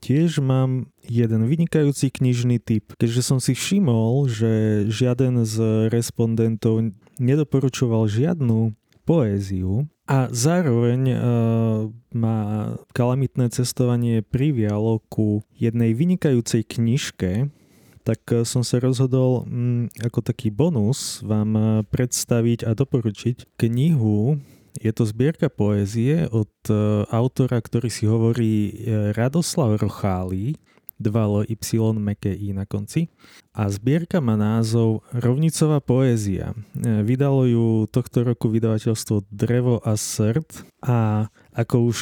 tiež mám jeden vynikajúci knižný typ, keďže som si všimol, že žiaden z respondentov nedoporučoval žiadnu poéziu a zároveň uh, ma kalamitné cestovanie privialo ku jednej vynikajúcej knižke, tak som sa rozhodol um, ako taký bonus vám predstaviť a doporučiť knihu je to zbierka poézie od e, autora, ktorý si hovorí e, Radoslav Rochály, 2 Y meké I na konci. A zbierka má názov Rovnicová poézia. E, vydalo ju tohto roku vydavateľstvo Drevo a srd a ako už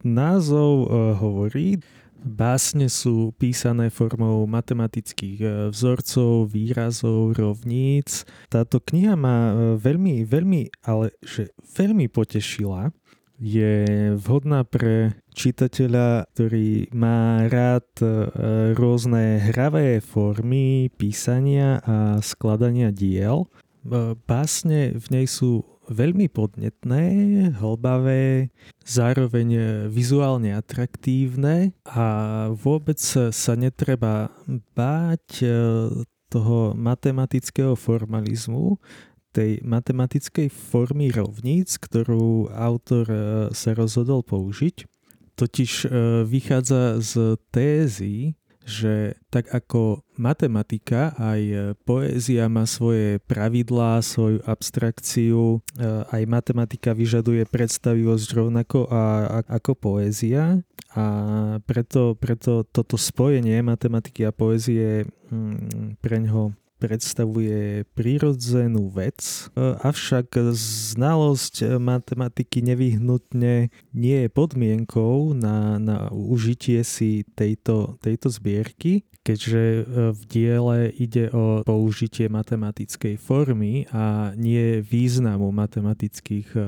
názov hovorí, Básne sú písané formou matematických vzorcov, výrazov, rovníc. Táto kniha ma veľmi, veľmi, ale že veľmi potešila je vhodná pre čitateľa, ktorý má rád e, rôzne hravé formy písania a skladania diel. E, básne v nej sú veľmi podnetné, hlbavé, zároveň vizuálne atraktívne a vôbec sa netreba báť e, toho matematického formalizmu, tej matematickej formy rovníc, ktorú autor e, sa rozhodol použiť. Totiž e, vychádza z tézy, že tak ako matematika, aj poézia má svoje pravidlá, svoju abstrakciu, e, aj matematika vyžaduje predstavivosť rovnako a, ako poézia. A preto, preto toto spojenie matematiky a poézie mm, pre ňoho predstavuje prírodzenú vec, e, avšak znalosť matematiky nevyhnutne nie je podmienkou na, na užitie si tejto, tejto zbierky, keďže e, v diele ide o použitie matematickej formy a nie významu matematických e,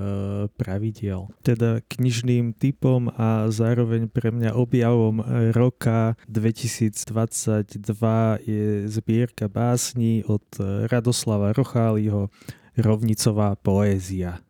pravidiel. Teda knižným typom a zároveň pre mňa objavom roka 2022 je zbierka básni od Radoslava Rocháliho Rovnicová poézia.